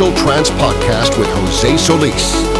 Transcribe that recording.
official Trance Podcast with Jose Solis.